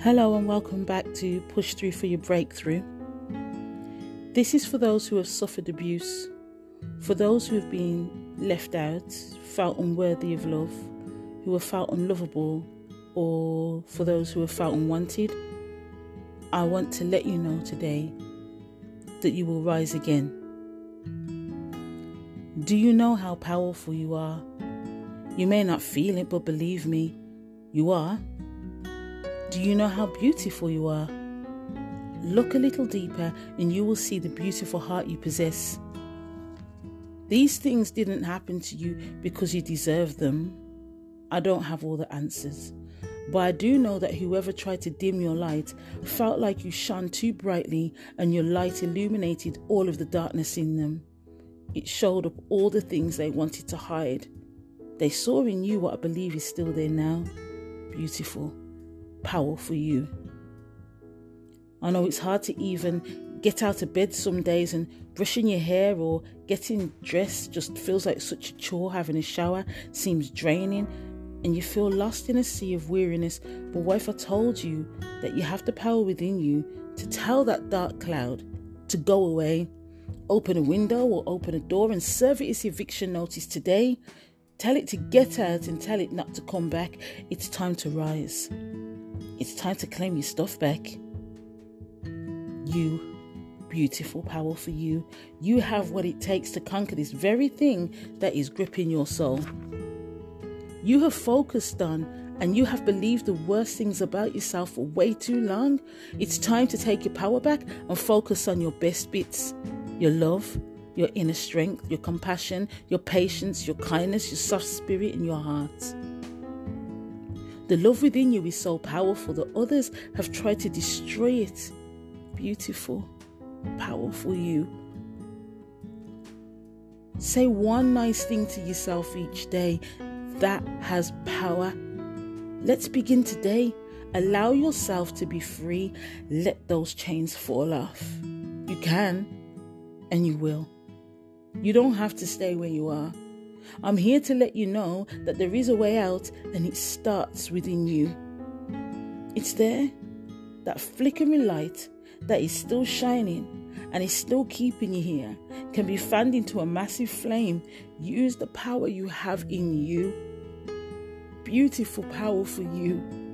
Hello, and welcome back to Push Through for Your Breakthrough. This is for those who have suffered abuse, for those who have been left out, felt unworthy of love, who have felt unlovable, or for those who have felt unwanted. I want to let you know today that you will rise again. Do you know how powerful you are? You may not feel it, but believe me, you are. Do you know how beautiful you are? Look a little deeper and you will see the beautiful heart you possess. These things didn't happen to you because you deserve them. I don't have all the answers, but I do know that whoever tried to dim your light felt like you shone too brightly and your light illuminated all of the darkness in them. It showed up all the things they wanted to hide. They saw in you what I believe is still there now beautiful powerful you. I know it's hard to even get out of bed some days and brushing your hair or getting dressed just feels like such a chore. Having a shower seems draining and you feel lost in a sea of weariness. But what if I told you that you have the power within you to tell that dark cloud to go away? Open a window or open a door and serve it its eviction notice today. Tell it to get out and tell it not to come back. It's time to rise. It's time to claim your stuff back. You, beautiful, powerful you, you have what it takes to conquer this very thing that is gripping your soul. You have focused on and you have believed the worst things about yourself for way too long. It's time to take your power back and focus on your best bits your love, your inner strength, your compassion, your patience, your kindness, your soft spirit, and your heart. The love within you is so powerful that others have tried to destroy it. Beautiful, powerful you. Say one nice thing to yourself each day that has power. Let's begin today. Allow yourself to be free. Let those chains fall off. You can and you will. You don't have to stay where you are. I'm here to let you know that there is a way out and it starts within you. It's there, that flickering light that is still shining and is still keeping you here can be fanned into a massive flame. Use the power you have in you. Beautiful, powerful you.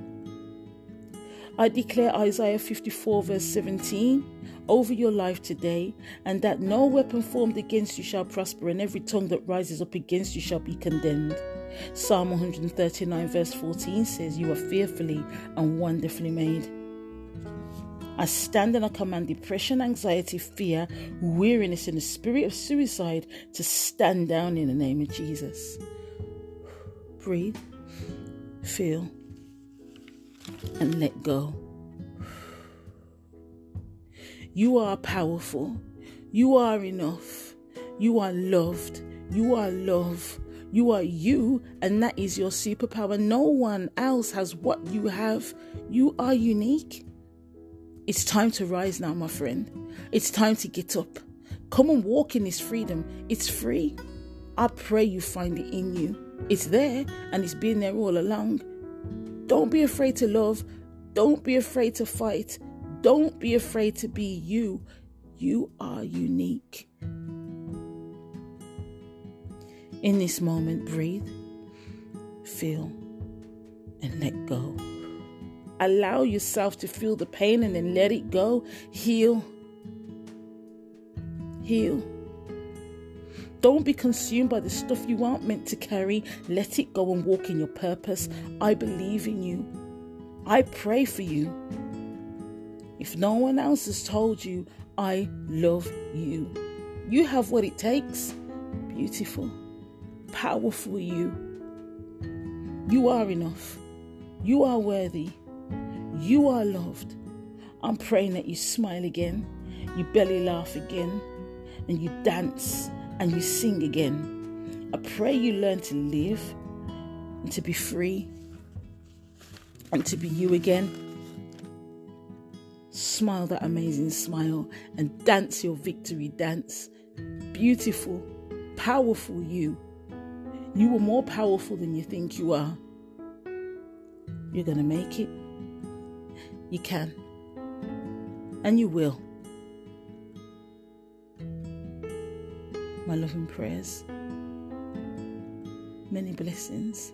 I declare Isaiah 54, verse 17 over your life today, and that no weapon formed against you shall prosper, and every tongue that rises up against you shall be condemned. Psalm 139, verse 14 says, You are fearfully and wonderfully made. I stand and I command depression, anxiety, fear, weariness, and the spirit of suicide to stand down in the name of Jesus. Breathe, feel, and let go. You are powerful. You are enough. You are loved. You are love. You are you, and that is your superpower. No one else has what you have. You are unique. It's time to rise now, my friend. It's time to get up. Come and walk in this freedom. It's free. I pray you find it in you. It's there and it's been there all along. Don't be afraid to love. Don't be afraid to fight. Don't be afraid to be you. You are unique. In this moment, breathe, feel, and let go. Allow yourself to feel the pain and then let it go. Heal. Heal. Don't be consumed by the stuff you aren't meant to carry. Let it go and walk in your purpose. I believe in you. I pray for you. If no one else has told you, I love you. You have what it takes. Beautiful, powerful you. You are enough. You are worthy. You are loved. I'm praying that you smile again, you belly laugh again, and you dance and you sing again. I pray you learn to live and to be free and to be you again. Smile that amazing smile and dance your victory dance. Beautiful, powerful you. You are more powerful than you think you are. You're going to make it. You can. And you will. My loving prayers. Many blessings.